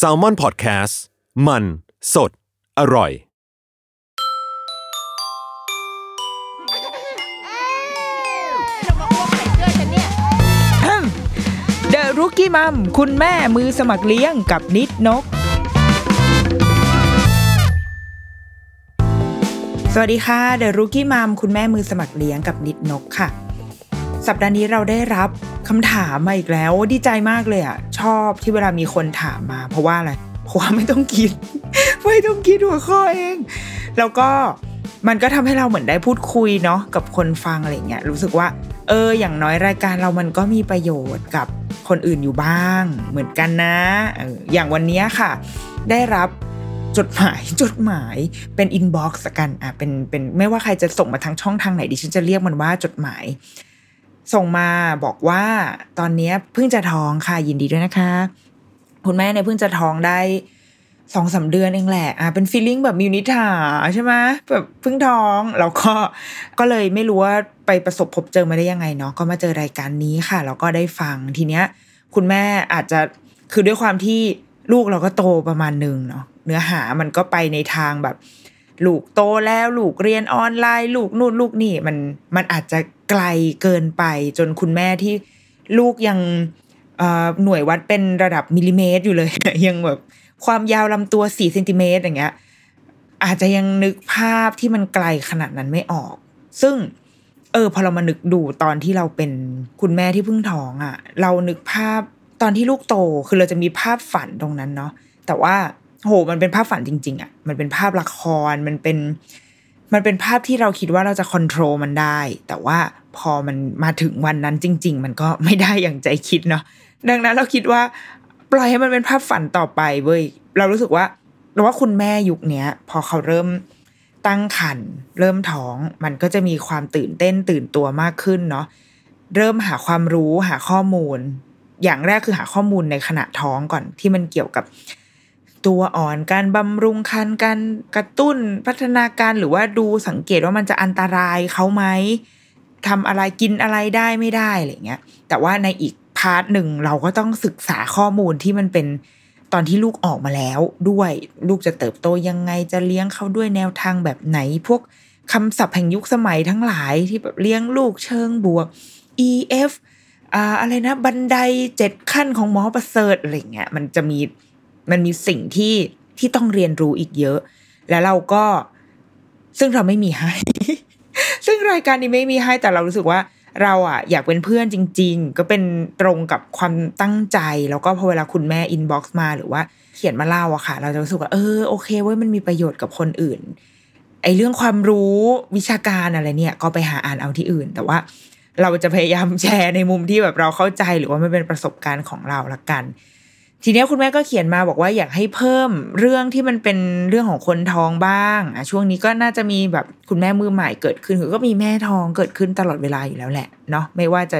s a l ม o n PODCAST มัน สด อร่อย เดอะรุกี้มัมคุณแม่มือสมัครเลี้ยงกับนิดนก สวัสดีค่ะ เดอะรุกี้มัมคุณแม่มือสมัครเลี้ยงกับนิดนกค่ะ สัปดาห์นี้เราได้รับคำถามมาอีกแล้วดีใจมากเลยอะชอบที่เวลามีคนถามมา เพราะว่าอะไรเพราะว่าไม่ต้องคิด ไม่ต้องคิดหัวข้อเอง แล้วก็มันก็ทำให้เราเหมือนได้พูดคุยเนาะกับคนฟังอะไรเงี้ยรู้สึกว่า เออ อย่างน้อยรายการเรามันก็มีประโยชน์กับคนอื่นอยู่บ้าง เหมือนกันนะอออย่างวันนี้ค่ะ ได้รับจดหมายจดหมายเป็น inbox กันอะเป็นเป็นไม่ว่าใครจะส่งมาทางช่องทางไหนดิฉันจะเรียกมันว่าจดหมาย ส่งมาบอกว่าตอนนี้เพิ่งจะท้องค่ะยินดีด้วยนะคะ คุณแม่เนี่ยเพิ่งจะท้องได้สองสามเดือนเองแหละอะเป็น feeling แบบมิวนิถาใช่ไหมแบบเพิ่งท้องแล้วก็ก็เลยไม่รู้ว่าไปประสบพบเจอมาได้ยังไงเนาะก็มาเจอรายการนี้ค่ะแล้วก็ได้ฟังทีเนี้ย คุณแม่อาจจะคือด้วยความที่ลูกเราก็โตประมาณหนึ่งเนาะเนื้อหามันก็ไปในทางแบบ ลูกโตแล้วลูกเรียนออนไลน์ ลูกนู่นลูกนี่มันมันอาจจะ ไกลเกินไปจนคุณแม่ที่ลูกยังหน่วยวัดเป็นระดับมิลลิเมตรอยู่เลย ยังแบบความยาวลำตัวสี่เซนติเมตรอย่างเงี้ยอาจจะยังนึกภาพที่มันไกลขนาดนั้นไม่ออก ซึ่ง เออพอเรามานึกดูตอนที่เราเป็นคุณแม่ที่เพิ่งท้องอะ่ะ เรานึกภาพตอนที่ลูกโตคือเราจะมีภาพฝันตรงนั้นเนาะแต่ว่าโหมันเป็นภาพฝันจริง ๆอะ่ะมันเป็นภาพละครมันเป็น มันเป็นภาพที่เราคิดว่าเราจะควบคุมมันได้ แต่ว่าพอมันมาถึงวันนั้นจริง ๆ มันก็ไม่ได้อย่างใจคิดเนาะดังนั้นเราคิดว่าปล่อยให้มันเป็นภาพฝันต่อไปเว้ยเรารู้สึกว่าเราว่าคุณแม่ยุคเนี้ย พอเขาเริ่มตั้งขันเริ่มท้อง มันก็จะมีความตื่นเต้นตื่นตัวมากขึ้นเนาะเริ่มหาความรู้หาข้อมูล อย่างแรกคือหาข้อมูลในขณะท้องก่อนที่มันเกี่ยวกับ ตัวอ่อนการบำรุงคันการกระตุ้นพัฒนาการหรือว่าดูสังเกตว่ามันจะอันตรายเขาไหมทำอะไรกินอะไรได้ไม่ได้อะไรเงี้ย แต่ว่าในอีกพาร์ทหนึ่งเราก็ต้องศึกษาข้อมูลที่มันเป็นตอนที่ลูกออกมาแล้วด้วยลูกจะเติบโตยังไงจะเลี้ยงเขาด้วยแนวทางแบบไหน พวกคำศัพท์แห่งยุคสมัยทั้งหลายที่แบบเลี้ยงลูกเชิงบวก EF อ่าอะไรนะ บันไดเจ็ดขั้นของหมอประเสริฐอะไรเงี้ยมันจะมี มันมีสิ่งที่ที่ต้องเรียนรู้อีกเยอะ แล้วเราก็ซึ่งเราไม่มีให้ ซึ่งรายการนี้ไม่มีให้แต่เรารู้สึกว่าเราอะอยากเป็นเพื่อนจริง ๆ ก็เป็นตรงกับความตั้งใจ แล้วก็พอเวลาคุณแม่ inbox มาหรือว่าเขียนมาเล่าอะค่ะ เราจะรู้สึกว่าเออโอเคเว้ยมันมีประโยชน์กับคนอื่น ไอเรื่องความรู้วิชาการอะไรเนี่ย ก็ไปหาอ่านเอาที่อื่น แต่ว่า เราจะพยายามแชร์ในมุมที่แบบเราเข้าใจหรือว่ามันเป็นประสบการณ์ของเราละกัน ทีนี้คุณแม่ก็เขียนมาบอกว่าอยากให้เพิ่มเรื่องที่มันเป็นเรื่องของคนท้องบ้างอะช่วงนี้ก็น่าจะมีแบบคุณแม่มือใหม่เกิดขึ้นคือก็มีแม่ท้องเกิดขึ้นตลอดเวลาอยู่แล้วแหละเนาะไม่ว่าจะ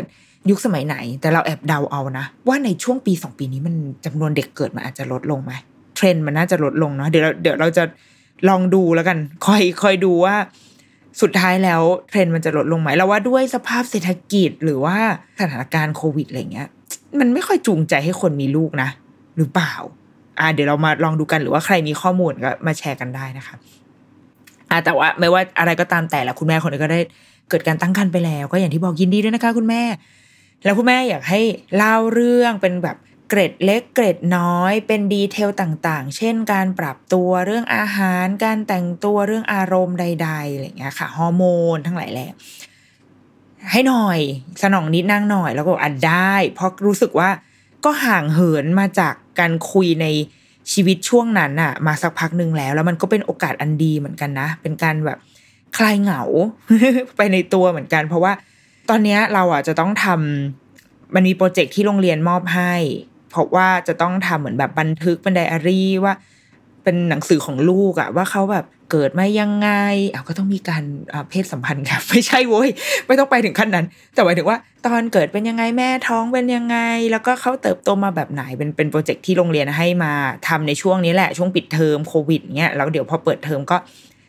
ยุคสมัยไหน แต่เราแอบเดาเอานะ ว่าในช่วงปีสองปีนี้มันจำนวนเด็กเกิดมันอาจจะลดลงไหมเทรนด์มันน่าจะลดลงเนาะเดี๋ยวเราเดี๋ยวเราจะลองดูแล้วกันคอยคอยดูว่า สุดท้ายแล้วเทรนด์มันจะลดลงไหมเราว่าด้วยสภาพเศรษฐกิจหรือว่าสถานการณ์โควิดอะไรเงี้ยมันไม่ค่อยจูงใจให้คนมีลูกนะ หรือเปล่า อ่า เดี๋ยวเรามาลองดูกันหรือว่าใครมีข้อมูลก็มาแชร์กันได้นะคะอ่าแต่ว่าไม่ว่าอะไรก็ตามแต่ละคุณแม่คนนี้ก็ได้เกิดการตั้งครรภ์ไปแล้ว ก็อย่างที่บอกยินดีด้วยนะคะ คุณแม่ แล้วคุณแม่อยากให้เล่าเรื่องเป็นแบบเกรดเล็กเกรดน้อย เป็นดีเทลต่างๆ เช่น การปรับตัวเรื่องอาหาร การแต่งตัวเรื่องอารมณ์ใดๆอะไรเงี้ยค่ะฮอร์โมนทั้งหลายแหละให้หน่อย สนองนิดนั่งหน่อย แล้วก็อ่านได้ เพราะรู้สึกว่าก็ห่างเหินมาจาก การคุยในชีวิตช่วงนั้นอะมาสักพักหนึ่งแล้ว แล้วมันก็เป็นโอกาสอันดีเหมือนกันนะ เป็นการแบบคลายเหงาไปในตัวเหมือนกัน เพราะว่าตอนนี้เราอะจะต้องทำมันมี project ที่โรงเรียนมอบให้ เพราะว่าจะต้องทำเหมือนแบบบันทึกเป็นไดอารี่ว่า เป็นหนังสือของลูกอะว่าเขาแบบ เกิดมายังไงเอาก็ต้องมีการเพศสัมพันธ์กันไม่ใช่โว้ยไม่ต้องไปถึงขั้นนั้น แต่หมายถึงว่า ตอนเกิดเป็นยังไงแม่ท้องเป็นยังไง แล้วก็เขาเติบโตมาแบบไหนเป็นเป็น project ที่โรงเรียนให้มาทำในช่วงนี้แหละช่วงปิดเทอมโควิดเงี้ยแล้วเดี๋ยวพอเปิดเทอมก็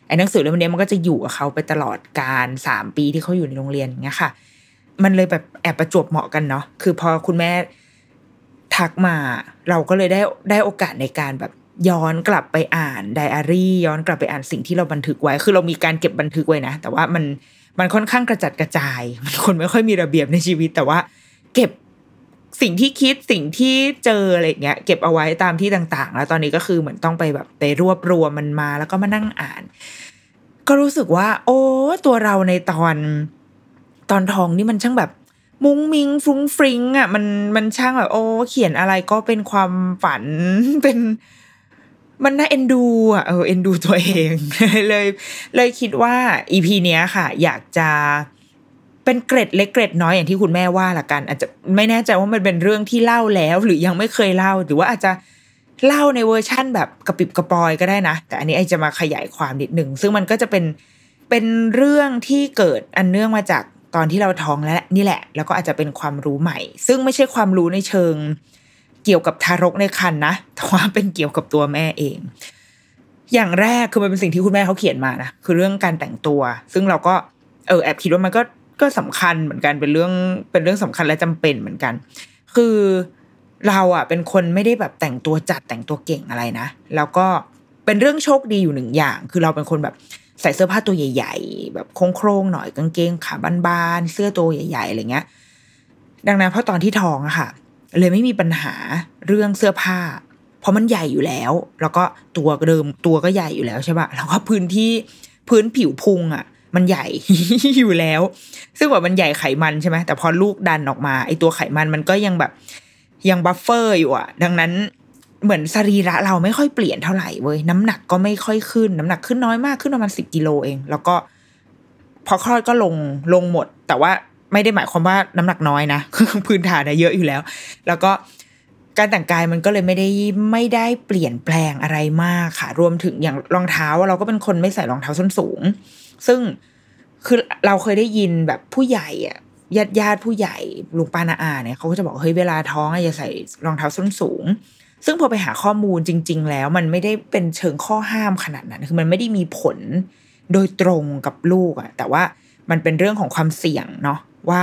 ไอ้หนังสือเล่มนี้มันก็จะอยู่กับเขาไปตลอดการสามปีที่เขาอยู่ในโรงเรียนเงี้ยค่ะ มันเลยแบบแอบประจวบเหมาะกันเนาะคือพอคุณแม่ทักมาเราก็เลยได้ได้โอกาสในการแบบ ย้อนกลับไปอ่านไดอารี่ ย้อนกลับไปอ่านสิ่งที่เราบันทึกไว้ คือเรามีการเก็บบันทึกไว้นะ แต่ว่ามันมันค่อนข้างกระจัดกระจาย มันคนไม่ค่อยมีระเบียบในชีวิต แต่ว่า เก็บสิ่งที่คิดสิ่งที่เจออะไรเงี้ย เก็บเอาไว้ตามที่ต่าง ๆ แล้วตอนนี้ก็คือเหมือนต้องไปแบบไปรวบรวมมันมาแล้วก็มานั่งอ่าน ก็รู้สึกว่า โอ้ตัวเราในตอนตอนทองนี่มันช่างแบบมุ้งมิงฟรุ้งฟริ้งอะมันมันช่างแบบโอ้เขียนอะไรก็เป็นความฝันเป็น มันน่าเอ็นดูอะเออเอ็นดูตัวเอง เลย เลยคิดว่าอีพีเนี้ยค่ะ อยากจะเป็นเกร็ดเล็กเกร็ดน้อยอย่างที่คุณแม่ว่าละกัน อาจจะไม่แน่ใจว่ามันเป็นเรื่องที่เล่าแล้ว หรือยังไม่เคยเล่า หรือว่าอาจจะเล่าในเวอร์ชั่นแบบกระปิบกระปอยก็ได้นะ แต่อันนี้ไอจะมาขยายความนิดหนึ่งซึ่งมันก็จะเป็นเป็นเรื่องที่เกิดอันเนื่องมาจากตอนที่เราท้องแล้วนี่แหละ แล้วก็อาจจะเป็นความรู้ใหม่ ซึ่งไม่ใช่ความรู้ในเชิง เกี่ยวกับทารกในครรภ์นะแต่ว่าเป็นเกี่ยวกับตัวแม่เอง อย่างแรกคือมันเป็นสิ่งที่คุณแม่เขาเขียนมานะคือเรื่องการแต่งตัว ซึ่งเราก็เออแอบคิดว่ามันก็ก็สำคัญเหมือนกันเป็นเรื่องเป็นเรื่องสำคัญและจำเป็นเหมือนกัน คือเราอะเป็นคนไม่ได้แบบแต่งตัวจัดแต่งตัวเก่งอะไรนะ แล้วก็เป็นเรื่องโชคดีอยู่หนึ่งอย่าง คือเราเป็นคนแบบใส่เสื้อผ้าตัวใหญ่ ๆ แบบโค้งๆหน่อยกางเกงขาบานๆเสื้อตัวใหญ่ๆอะไรเงี้ย ดังนั้นเพราะตอนที่ท้องอะค่ะ เลยไม่มีปัญหาเรื่องเสื้อผ้า เพราะมันใหญ่อยู่แล้ว แล้วก็ตัวเดิมตัวก็ใหญ่อยู่แล้วใช่ปะแล้วก็พื้นที่พื้นผิวพุงอะ มันใหญ่อยู่แล้ว ซึ่งแบบมันใหญ่ไขมันใช่ไหมแต่พอลูกดันออกมาไอตัวไขมันมันก็ยังแบบยัง buffer อยู่อะดังนั้นเหมือนสรีระเราไม่ค่อยเปลี่ยนเท่าไหร่เว้ยน้ำหนักก็ไม่ค่อยขึ้น น้ำหนักขึ้นน้อยมากขึ้นประมาณสิบกิโลเอง แล้วก็ พอคลอดก็ลงลงหมด แต่ว่า ไม่ได้หมายความว่าน้ำหนักน้อยนะคือพื้นฐานเยอะอยู่แล้ว แล้วก็การแต่งกายมันก็เลยไม่ได้ไม่ได้เปลี่ยนแปลงอะไรมากค่ะ รวมถึงอย่างรองเท้าเราก็เป็นคนไม่ใส่รองเท้าส้นสูง ซึ่งคือเราเคยได้ยินแบบผู้ใหญ่อะญาติญาติผู้ใหญ่ลุงป้านาอาเนี่ยเขาก็จะบอกเฮ้ยเวลาท้องอย่าใส่รองเท้าส้นสูง ซึ่งพอไปหาข้อมูลจริง ๆ แล้วมันไม่ได้เป็นเชิงข้อห้ามขนาดนั้น คือมันไม่ได้มีผลโดยตรงกับลูกอะแต่ว่ามันเป็นเรื่องของความเสี่ยงเนาะ ว่า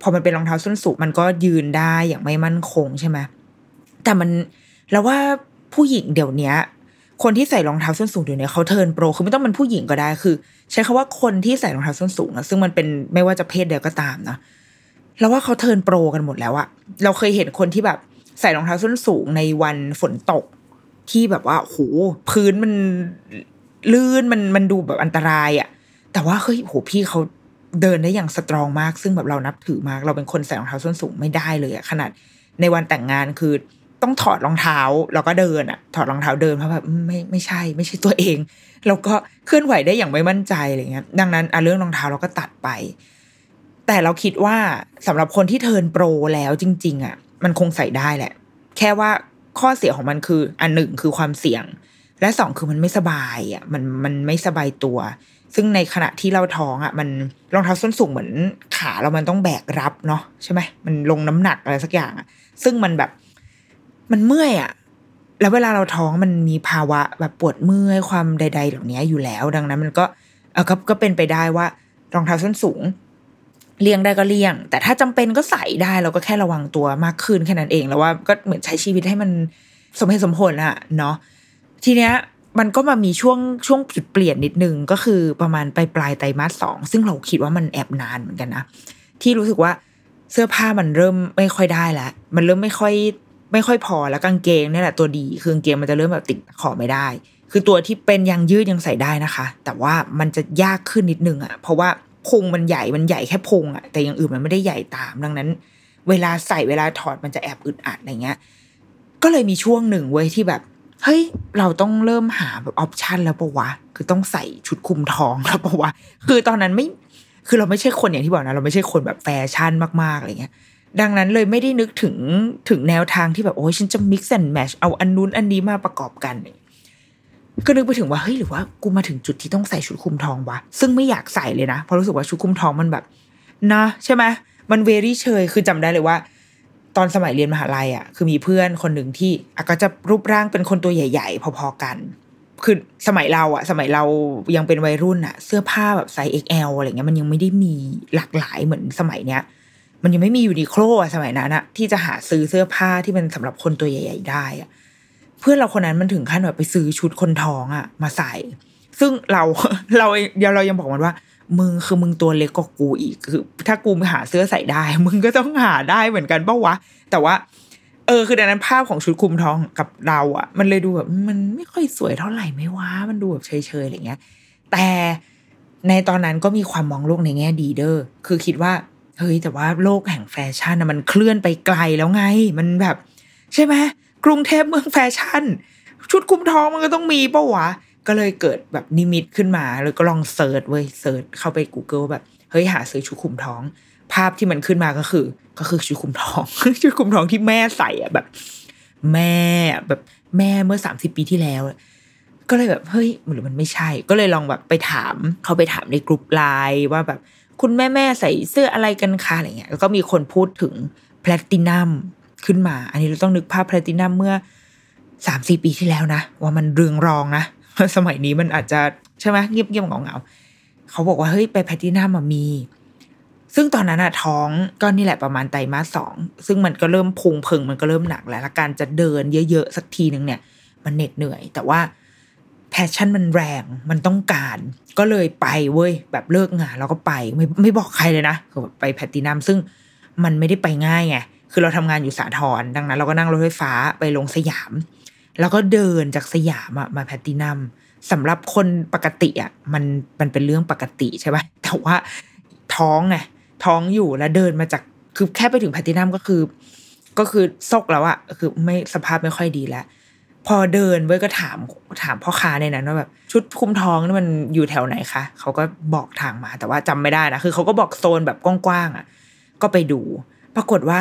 พอมันเป็นรองเท้าส้นสูงมันก็ยืนได้อย่างไม่มั่นคงใช่ไหมแต่มันแล้วว่าผู้หญิงเดี๋ยวนี้คนที่ใส่รองเท้าส้นสูงเดี๋ยวนี้เขาเทินโปรคือไม่ต้องเป็นผู้หญิงก็ได้คือ ใช้คาว่าคนที่ใส่รองเท้าส้นสูงนะซึ่งมันเป็นไม่ว่าจะเพศเดียวก็ตามนะแล้วว่าเขาเทินโปรกันหมดแล้วอะเราเคยเห็นคนที่แบบใส่รองเท้าส้นสูงในวันฝนตก ที่แบบว่าโหพื้นมันลื่นมันมันดูแบบอันตรายอะแต่ว่าเฮ้ยโหพี่เขา เดินได้อย่างสตรองมาก ซึ่งแบบเรานับถือมาก เราเป็นคนใส่รองเท้าส้นสูงไม่ได้เลยอะขนาดในวันแต่งงานคือต้องถอดรองเท้าแล้วก็เดินอะถอดรองเท้าเดินเพราะแบบไม่ไม่ใช่ ไม่ใช่ตัวเองแล้วก็เคลื่อนไหวได้อย่างไม่มั่นใจอะไรเงี้ยดังนั้นอเรื่องรองเท้าเราก็ตัดไป แต่เราคิดว่าสำหรับคนที่เทิร์นโปรแล้วจริง ๆอะมันคงใส่ได้แหละ แค่ว่าข้อเสียของมันคืออันหนึ่งคือความเสี่ยง และสองคือมันไม่สบายอะมันมันไม่สบายตัว ซึ่งในขณะที่เราท้องอะ มันรองเท้าส้นสูงเหมือนขาเรามันต้องแบกรับเนาะใช่ไหมมันลงน้ำหนักอะไรสักอย่างอะ ซึ่งมันแบบมันเมื่อยอะแล้วเวลาเราท้องมันมีภาวะแบบปวดเมื่อยความใด ๆ เหล่านี้อยู่แล้ว ดังนั้นมันก็เออก็ก็เป็นไปได้ว่ารองเท้าส้นสูงเลี่ยงได้ก็เลี่ยง แต่ถ้าจำเป็นก็ใส่ได้เราก็แค่ระวังตัวมากขึ้นแค่นั้นเอง แล้วว่าก็เหมือนใช้ชีวิตให้มันสมเหตุสมผลอะเนาะทีเนี้ย มันก็มามีช่วงช่วงจุดเปลี่ยนนิดนึงก็คือประมาณปลายปลายไตรมาสสองซึ่งเราคิดว่ามันแอบนานเหมือนกันนะที่รู้สึกว่าเสื้อผ้ามันเริ่มไม่ค่อยได้แล้วมันเริ่มไม่ค่อย ไม่ค่อยพอแล้วกางเกงนี่แหละตัวดีคือกางเกงมันจะเริ่มแบบติดขอไม่ได้ คือตัวที่เป็นยางยืดยังใส่ได้นะคะ แต่ว่ามันจะยากขึ้นนิดนึงอะ่ะ เพราะว่าพุงมันใหญ่มันใหญ่แค่พุงอะ่ะแต่อย่างอื่นมันไม่ได้ใหญ่ตาม ดังนั้น เวลาใส่เวลาถอดมันจะแอบอึดอัดอะไรเงี้ย ก็เลยมีช่วงหนึ่งเว้ยที่แบบ เฮ้ย เราต้องเริ่มหาแบบออปชันแล้วปะวะ คือต้องใส่ชุดคุมท้องแล้วปะวะ คือตอนนั้นไม่ คือเราไม่ใช่คนอย่างที่บอกนะ เราไม่ใช่คนแบบแฟชั่นมากๆอะไรเงี้ย ดังนั้นเลยไม่ได้นึกถึงถึงแนวทางที่แบบโอ้ยฉันจะ mix and match เอาอันนู้นอันนี้มาประกอบกัน ก็นึกไปถึงว่าเฮ้ยหรือว่ากูมาถึงจุดที่ต้องใส่ชุดคลุมทองวะ ซึ่งไม่อยากใส่เลยนะ เพราะรู้สึกว่าชุดคลุมทองมันแบบ นะ ใช่ไหมมันเวรี่เชย คือจำได้เลยว่า ตอนสมัยเรียนมหาลัยอะคือมีเพื่อนคนหนึ่งที่อะก็จะรูปร่างเป็นคนตัวใหญ่ ๆ พอๆกัน คือสมัยเราอะสมัยเรายังเป็นวัยรุ่นอะเสื้อผ้าแบบ size XL อะไรเงี้ยมันยังไม่ได้มีหลากหลายเหมือนสมัยเนี้ยมันยังไม่มียูนิโคลอะสมัยนั้นอะที่จะหาซื้อเสื้อผ้าที่มันสำหรับคนตัวใหญ่ ๆ ได้อะเพื่อนเราคนนั้นมันถึงขั้นแบบไปซื้อชุดคนท้องอะมาใส่ ซึ่งเราเราเดี๋ยวเรายังบอกมันว่า มึงคือมึงตัวเล็กกว่ากูอีกคือ ถ้ากูหาเสื้อใส่ได้ มึงก็ต้องหาได้เหมือนกันปะวะ แต่ว่า เออ คือดังนั้นภาพของชุดคลุมท้องกับเราอะมันเลยดูแบบมันไม่ค่อยสวยเท่าไหร่ไม่ว่ามันดูแบบเฉยๆอะไรเงี้ย แต่ในตอนนั้นก็มีความมองโลกในแง่ดีเด้อคือคิดว่าเฮ้ยแต่ว่าโลกแห่งแฟชั่นนะมันเคลื่อนไปไกลแล้วไง มันแบบ ใช่ไหมกรุงเทพเมืองแฟชั่น ชุดคลุมท้องมันก็ต้องมีปะวะ ก็เลยเกิดแบบนิมิตขึ้นมาแล้วก็ลอง search เว้ย search เข้าไป Google แบบเฮ้ยหาซื้อชุดคลุมท้อง ภาพที่มันขึ้นมาก็คือ ก็คือชุดคุมท้อง ชุดคุมท้องที่แม่ใส่อะแบบ แม่แบบแม่เมื่อสามสิบปีที่แล้วก็เลยแบบเฮ้ยหรือมันไม่ใช่ ก็เลยลองแบบไปถามเขาไปถามในกลุ่มไลน์ว่าแบบคุณแม่แม่ใส่เสื้ออะไรกันคะอะไรเงี้ยแล้วก็มีคนพูดถึงแพลตินัมขึ้นมา อันนี้เราต้องนึกภาพแพลตินัมเมื่อสามสี่ปีที่แล้วนะ ว่ามันเรืองรองนะ สมัยนี้มันอาจจะใช่ไหมเงียบเงียบเงาเงาๆเขาบอกว่าเฮ้ยไปแพลตินัมมันมี ซึ่งตอนนั้นอะท้องก็นี่แหละประมาณไตรมาสสองซึ่งมันก็เริ่มพุงพิงมันก็เริ่มหนักแล้วและการจะเดินเยอะๆสักทีหนึ่งเนี่ย มันเหน็ดเหนื่อย แต่ว่า passion มันแรงมันต้องการ ก็เลยไปเว้ยแบบเลิกงานแล้วก็ไปไม่ไม่บอกใครเลยนะคือแบบไปแพลตินัมซึ่งมันไม่ได้ไปง่ายไงคือเราทำงานอยู่สาทรดังนั้น เราก็นั่งรถไฟฟ้าไปลงสยาม แล้วก็เดินจากสยามมาแพตตินัมสำหรับคนปกติอะมันมันเป็นเรื่องปกติใช่ไหมแต่ว่าท้องไงท้องอยู่แล้วเดินมาจากคือแค่ไปถึงแพตตินัมก็คือ ก็คือซกแล้วอะคือไม่สภาพไม่ค่อยดีแล้วพอเดินเว้ยก็ถามถามพ่อค้าในนั้นว่าแบบชุดคุมท้องนี่มันอยู่แถวไหนคะเขาก็บอกทางมาแต่ว่าจำไม่ได้นะคือเขาก็บอกโซนแบบกว้างๆอะ ก็ไปดู ปรากฏว่า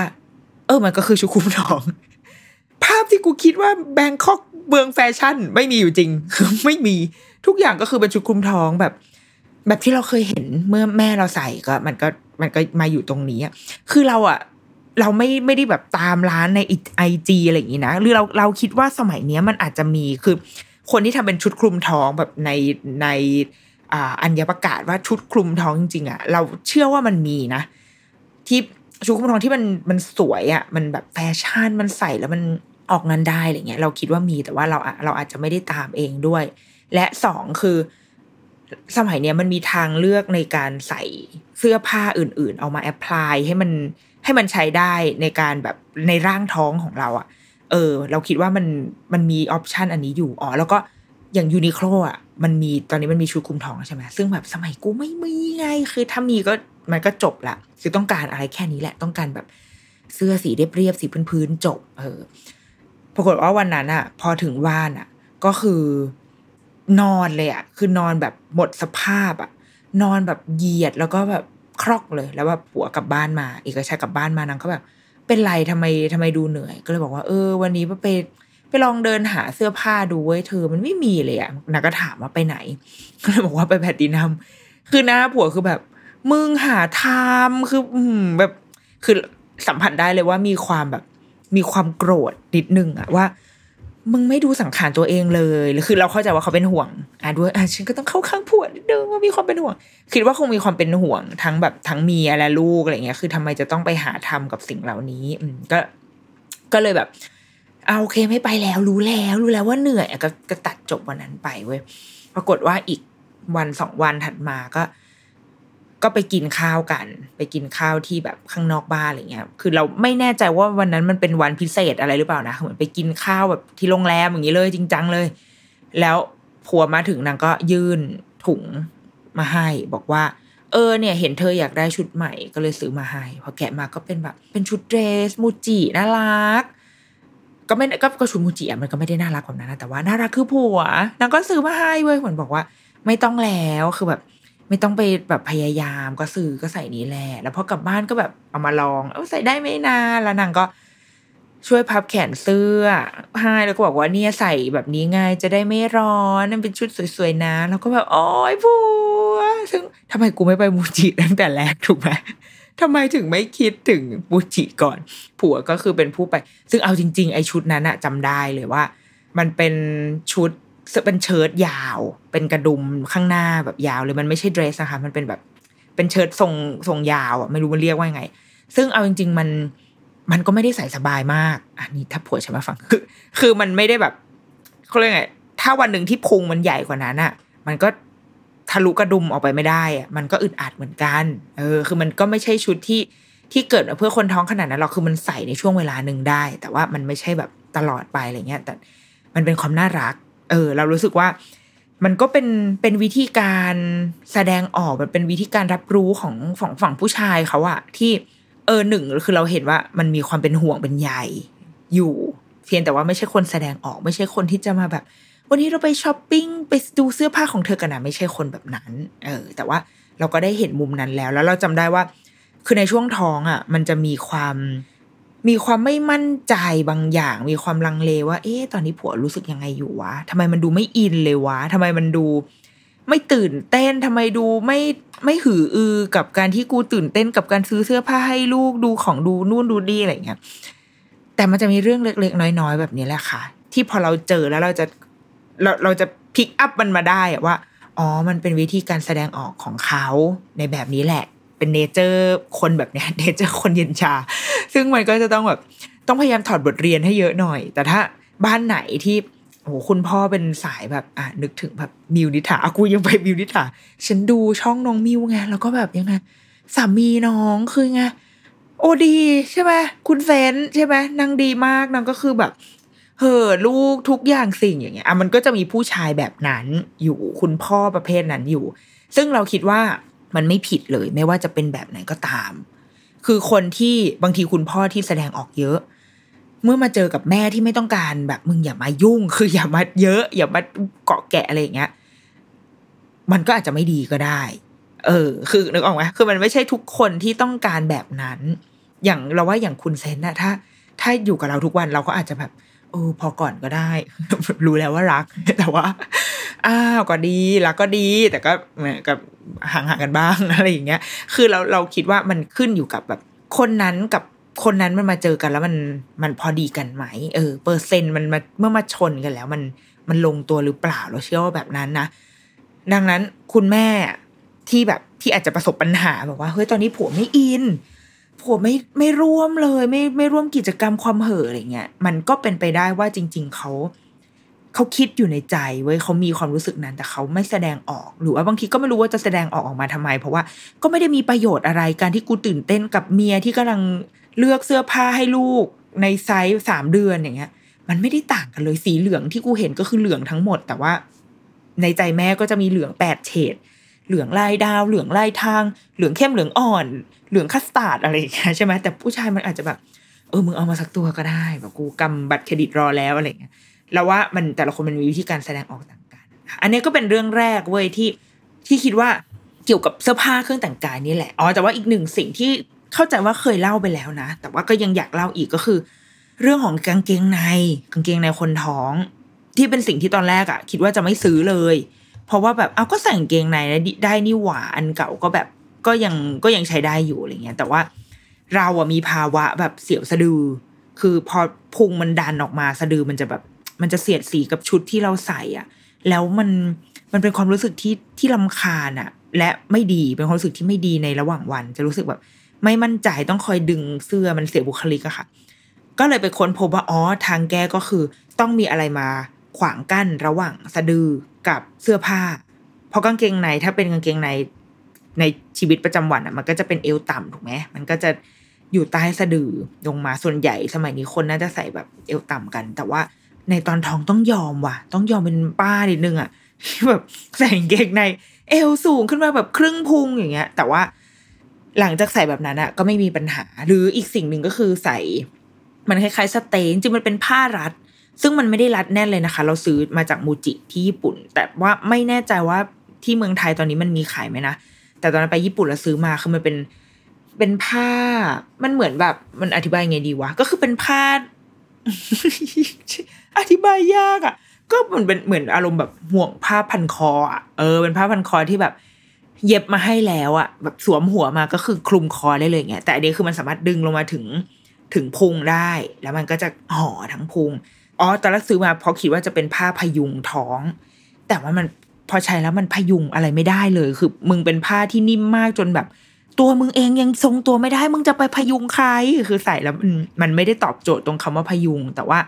เออมันก็คือชุดคุมท้อง ที่กูคิดว่าแบงคอกเมืองแฟชั่นไม่มีอยู่จริง คือไม่มีทุกอย่างก็คือเป็นชุดคลุมท้องแบบ แบบที่เราเคยเห็นเมื่อแม่เราใส่ก็ มันก็มันก็มาอยู่ตรงนี้คือเราอะเราไม่ไม่ได้แบบตามร้านในไอจีอะไรอย่างนี้นะหรือเราเราคิดว่าสมัยเนี้ยมันอาจจะมีคือ คนที่ทำเป็นชุดคลุมท้องแบบในในอ่าอัญญประกาศว่าชุดคลุมท้องจริงๆอะเราเชื่อว่ามันมีนะ ที่ชุดคลุมท้องที่มันมันสวยอะมันแบบแฟชั่นมันใส่แล้วมัน ออกงานได้อะไรเงี้ยเราคิดว่ามีแต่ว่าเราเราอาจจะไม่ได้ตามเองด้วย และสองคือสมัยเนี้ยมันมีทางเลือกในการใส่เสื้อผ้าอื่น ๆ เอามา apply ให้มันให้มันใช้ได้ในการแบบในร่างท้องของเราอะ่ะ เออ เราคิดว่ามันมันมี option อันนี้อยู่อ๋อแล้วก็อย่างยูนิโคลอะมันมีตอนนี้มันมีชุดคลุมท้องใช่ไหมซึ่งแบบสมัยกูไม่มีไง คือถ้ามีก็มันก็จบละคือต้องการอะไรแค่นี้แหละ ต้องการแบบเสื้อสีเรียบๆสีพื้นๆจบ เออ ปรากฏว่าวันนั้นอะพอถึงบ้านอะก็คือนอนเลยอะคือนอนแบบหมดสภาพอะนอนแบบเหยียดแล้วก็แบบครอกเลย แล้วแบบผัวกลับบ้านมา เอกชัยกลับบ้านมานางก็แบบ เป็นไรทำไมทำไมดูเหนื่อย ก็เลยบอกว่าเออ วันนี้ไปไปลองเดินหาเสื้อผ้าดูเว้ยเธอมันไม่มีเลยอะนางก็ถามว่าไปไหน ก็เลยบอกว่าไปแพตตินัมคือหน้าผัวคือแบบ มึงหาทำคือแบบคือสัมผัสได้เลยว่ามีความแบบ มีความโกรธนิดนึงอะว่า มึงไม่ดูสังขารตัวเองเลยคือเราเข้าใจว่าเขาเป็นห่วงอะด้วยอะฉันก็ต้องเข้าข้างผัวนิดนึงว่ามีความเป็นห่วง คิดว่าคงมีความเป็นห่วงทั้งแบบทั้งเมียและลูกอะไรเงี้ย คือทำไมจะต้องไปหาทำกับสิ่งเหล่านี้ อืมก็ ก็เลยแบบเอาโอเคไม่ไปแล้ว รู้แล้วรู้แล้วว่าเหนื่อยก็ก็ตัดจบวันนั้นไปเว้ยปรากฏว่าอีกวันสองวันถัดมาก็ ก็ไปกินข้าวกัน ไปกินข้าวที่แบบข้างนอกบ้านอะไรเงี้ย คือเราไม่แน่ใจว่าวันนั้นมันเป็นวันพิเศษอะไรหรือเปล่านะ เหมือนไปกินข้าวแบบที่โรงแรมอย่างนี้เลย จริงจังเลย แล้วผัวมาถึงนางก็ยื่นถุงมาให้บอกว่า เออเนี่ย เห็นเธออยากได้ชุดใหม่ก็เลยซื้อมาให้ พอแกะมาก็เป็นแบบ เป็นชุดเดรสมูจิน่ารัก ก็ไม่ก็ก็ชุดมูจิอะมันก็ไม่ได้น่ารักแบบนั้นนะแต่ว่าน่ารักคือผัวนางก็ซื้อมาให้เว้ยเหมือนบอกว่า ไม่ต้องแล้วคือแบบ ไม่ต้องไปแบบพยายามก็ซื้อก็ใส่นี้แหละ แล้วพอกลับบ้านก็แบบเอามาลอง เออใส่ได้ไม่นานแล้วนางก็ช่วยพับแขนเสื้อให้แล้วก็บอกว่าเนี่ยใส่แบบนี้ไงจะได้ไม่ร้อนนั่นเป็นชุดสวยๆนะ แล้วก็แบบโอ้ยผัวซึ่งทำไมกูไม่ไปมูจิตั้งแต่แรกถูกไหมทำไมถึงไม่คิดถึงมูจิก่อน ผัวก็คือเป็นผู้ไป ซึ่งเอาจริง ๆ ไอ้ชุดนั้นอะจำได้เลยว่า มันเป็นชุด เป็นเชิ้ตยาว เป็นกระดุมข้างหน้าแบบยาวเลยมันไม่ใช่เดรสนะคะ มันเป็นแบบเป็นเชิ้ตทรงทรงยาวอะไม่รู้มันเรียกว่าไง ซึ่งเอาจริง ๆ มันมันก็ไม่ได้ใส่สบายมาก อันนี้ถ้าผัวฉันมาฟังคือ คือมันไม่ได้แบบเขาเรียกไงถ้าวันหนึ่งที่พุงมันใหญ่กว่านั้นอะ มันก็ทะลุกระดุมออกไปไม่ได้อะมันก็อึดอัดเหมือนกัน เออ คือมันก็ไม่ใช่ชุดที่ที่เกิดมาเพื่อคนท้องขนาดนั้นหรอกคือมันใส่ในช่วงเวลาหนึ่งได้ แต่ว่ามันไม่ใช่แบบตลอดไปอะไรเงี้ยแต่มันเป็นความน่ารัก เออ เรารู้สึกว่ามันก็เป็นเป็นวิธีการแสดงออกมันเป็นวิธีการรับรู้ของฝั่งฝั่งผู้ชายเขาอะที่เออหนึ่งคือเราเห็นว่ามันมีความเป็นห่วงเป็นใยอยู่ เพียงแต่ว่าไม่ใช่คนแสดงออกไม่ใช่คนที่จะมาแบบ วันนี้เราไปช้อปปิ้งไปดูเสื้อผ้าของเธอกันนะไม่ใช่คนแบบนั้น เออ แต่ว่าเราก็ได้เห็นมุมนั้นแล้ว แล้วเราจำได้ว่า คือในช่วงท้องอะ่ะ มันจะมีความ มีความไม่มั่นใจบางอย่าง มีความลังเลว่า เอ๊ะตอนนี้ผัวรู้สึกยังไงอยู่วะทำไมมันดูไม่อินเลยวะทำไมมันดู ไม่ตื่นเต้นทำไมดูไม่ไม่หืออือกับการที่กูตื่นเต้นกับการซื้อเสื้อผ้าให้ลูกดูของดูนู่นดูดีอะไรเงี้ยแต่มันจะมีเรื่องเล็กๆ น้อย ๆ แบบนี้แหละค่ะ ที่พอเราเจอแล้วเราจะเราเราจะ pick up มันมาได้ว่าอ๋อ มันเป็นวิธีการแสดงออกของเขาในแบบนี้แหละ เป็น nature คนแบบเนี้ย nature คนเย็นชา ซึ่งมันก็จะต้องแบบต้องพยายามถอดบทเรียนให้เยอะหน่อย แต่ถ้าบ้านไหนที่โอ้คุณพ่อเป็นสายแบบอะนึกถึงแบบมิวนิถากูยังไปมิวนิถาฉันดูช่องน้องมิวไงแล้วก็แบบยังไงสามีน้องคือไงโอดีใช่ไหมคุณเซนใช่ไหมนางดีมากนางก็คือแบบเห่อลูกทุกอย่างสิ่งอย่างเงี้ยอะมันก็จะมีผู้ชายแบบนั้นอยู่คุณพ่อประเภทนั้นอยู่ ซึ่งเราคิดว่า มันไม่ผิดเลย ไม่ว่าจะเป็นแบบไหนก็ตาม คือคนที่บางทีคุณพ่อที่แสดงออกเยอะ เมื่อมาเจอกับแม่ที่ไม่ต้องการแบบมึงอย่ามายุ่ง คืออย่ามาเยอะ อย่ามาเกาะแกะอะไรอย่างเงี้ยมันก็อาจจะไม่ดีก็ได้ เออ คือนึกออกไหมคือมันไม่ใช่ทุกคนที่ต้องการแบบนั้น อย่างเราว่าอย่างคุณเซนนะถ้า ถ้าอยู่กับเราทุกวันเราก็อาจจะแบบ เออพอก่อนก็ได้ รู้แล้วว่ารัก แต่ว่า อ้าวก็ดีรักก็ดี แต่ก็เหมือนกับห่างๆกันบ้างอะไรอย่างเงี้ย คือเราเราคิดว่ามันขึ้นอยู่กับแบบคนนั้นกับคนนั้นมันมาเจอกันแล้วมันมันพอดีกันไหมเออเปอร์เซ็นต์มันมาเมื่อมาชนกันแล้ว มันมันลงตัวหรือเปล่าเราเชื่อว่าแบบนั้นนะดังนั้นคุณแม่ที่แบบที่อาจจะประสบปัญหาแบบว่าเฮ้ยตอนนี้ผัวไม่อิน ผัวไม่ไม่ร่วมเลย ไม่ไม่ร่วมกิจกรรมความเห่ออะไรเงี้ยมันก็เป็นไปได้ว่าจริง ๆเขาเขาคิดอยู่ในใจเว้ยเขามีความรู้สึกนั้น แต่เขาไม่แสดงออก หรือว่าบางทีก็ไม่รู้ว่าจะแสดงออกออกมาทำไม เพราะว่าก็ไม่ได้มีประโยชน์อะไรการที่กูตื่นเต้นกับเมียที่กำลังเลือกเสื้อผ้าให้ลูกในไซส์สามเดือนอย่างเงี้ย มันไม่ได้ต่างกันเลยสีเหลืองที่กูเห็นก็คือเหลืองทั้งหมด แต่ว่า ในใจแม่ก็จะมีเหลืองแปดเฉด เหลืองลายดาว เหลืองลายทาง เหลืองเข้มเหลืองอ่อน เหลืองคัสตาร์ดอะไรอย่างเงี้ยใช่ไหมแต่ผู้ชายมันอาจจะแบบเออมึงเอามาสักตัวก็ได้แบบกูกำบัตรเครดิตรอแล้วอะไรเงี้ยแล้วว่ามันแต่ละคนมันมีวิธีการแสดงออกต่างกัน อันนี้ก็เป็นเรื่องแรกเว้ยที่ที่คิดว่าเกี่ยวกับเสื้อผ้าเครื่องแต่งกายนี่แหละอ๋อแต่ว่าอีกหนึ่งสิ่งที่เข้าใจว่าเคยเล่าไปแล้วนะ แต่ว่าก็ยังอยากเล่าอีกก็คือ เรื่องของกางเกงในกางเกงในคนท้อง ที่เป็นสิ่งที่ตอนแรกอะคิดว่าจะไม่ซื้อเลย เพราะว่าแบบเอาก็ใส่กางเกงในได้นี่หว่าอันเก่าก็แบบก็ยังก็ยังใช้ได้อยู่อะไรเงี้ยแต่ว่าเราอะมีภาวะแบบเสียวสะดือ คือพอพุงมันดันออกมาสะดือมันจะแบบมันจะเสียดสีกับชุดที่เราใส่อะ แล้วมันมันเป็นความรู้สึกที่ที่ลำคาญอะ และไม่ดีเป็นความรู้สึกที่ไม่ดีในระหว่างวัน จะรู้สึกแบบ ไม่มั่นใจต้องคอยดึงเสื้อมันเสียบุคลิกอะค่ะ ก็เลยไปค้นพบว่าอ๋อทางแก้ก็คือต้องมีอะไรมา ขวางกั้นระหว่างสะดือกับเสื้อผ้า เพราะกางเกงในถ้าเป็นกางเกงในในชีวิตประจำวันอะมันก็จะเป็นเอวต่ำถูกไหมมันก็จะอยู่ใต้สะดือลงมาส่วนใหญ่สมัยนี้คนน่าจะใส่แบบเอวต่ำกัน แต่ว่าในตอนท้องต้องยอมว่ะ ต้องยอมเป็นป้านิดนึงอะแบบใส่กางเกงใน เอวสูงขึ้นมาแบบครึ่งพุงอย่างเงี้ย แต่ว่าหลังจากใส่แบบนั้นอะก็ไม่มีปัญหา หรืออีกสิ่งหนึ่งก็คือใส่ มันคล้ายๆสเตนจริงมันเป็นผ้ารัด ซึ่งมันไม่ได้รัดแน่นเลยนะคะ เราซื้อมาจากมูจิที่ญี่ปุ่น แต่ว่าไม่แน่ใจว่าที่เมืองไทยตอนนี้มันมีขายไหมนะ แต่ตอนนั้นไปญี่ปุ่นแล้วซื้อมาคือมันเป็นเป็นผ้า มันเหมือนแบบมันอธิบายไงดีวะ ก็คือเป็นผ้า อธิบายยากอะ่ะ ก็เหมือนเป็นเหมือนอารมณ์แบบห่วงผ้าพันคออะ เออ เป็นผ้าพันคอที่แบบ เย็บมาให้แล้วอะ่ะ แบบสวมหัวมาก็คือคลุมคอได้เลยเงี้ย แต่อันนี้คือมันสามารถดึงลงมาถึงถึงพุงได้ แล้วมันก็จะห่อทั้งพุง อ๋อตอนแรกซื้อมาเพราะคิดว่าจะเป็นผ้าพยุงท้อง แต่ว่ามันพอใช้แล้วมันพยุงอะไรไม่ได้เลย คือ มึงเป็นผ้าที่นิ่มมากจนแบบ ตัวมึงเองยังทรงตัวไม่ได้ มึงจะไปพยุงใคร คือใส่แล้วมันมันไม่ได้ตอบโจทย์ตรงคำว่าพยุง แต่ว่า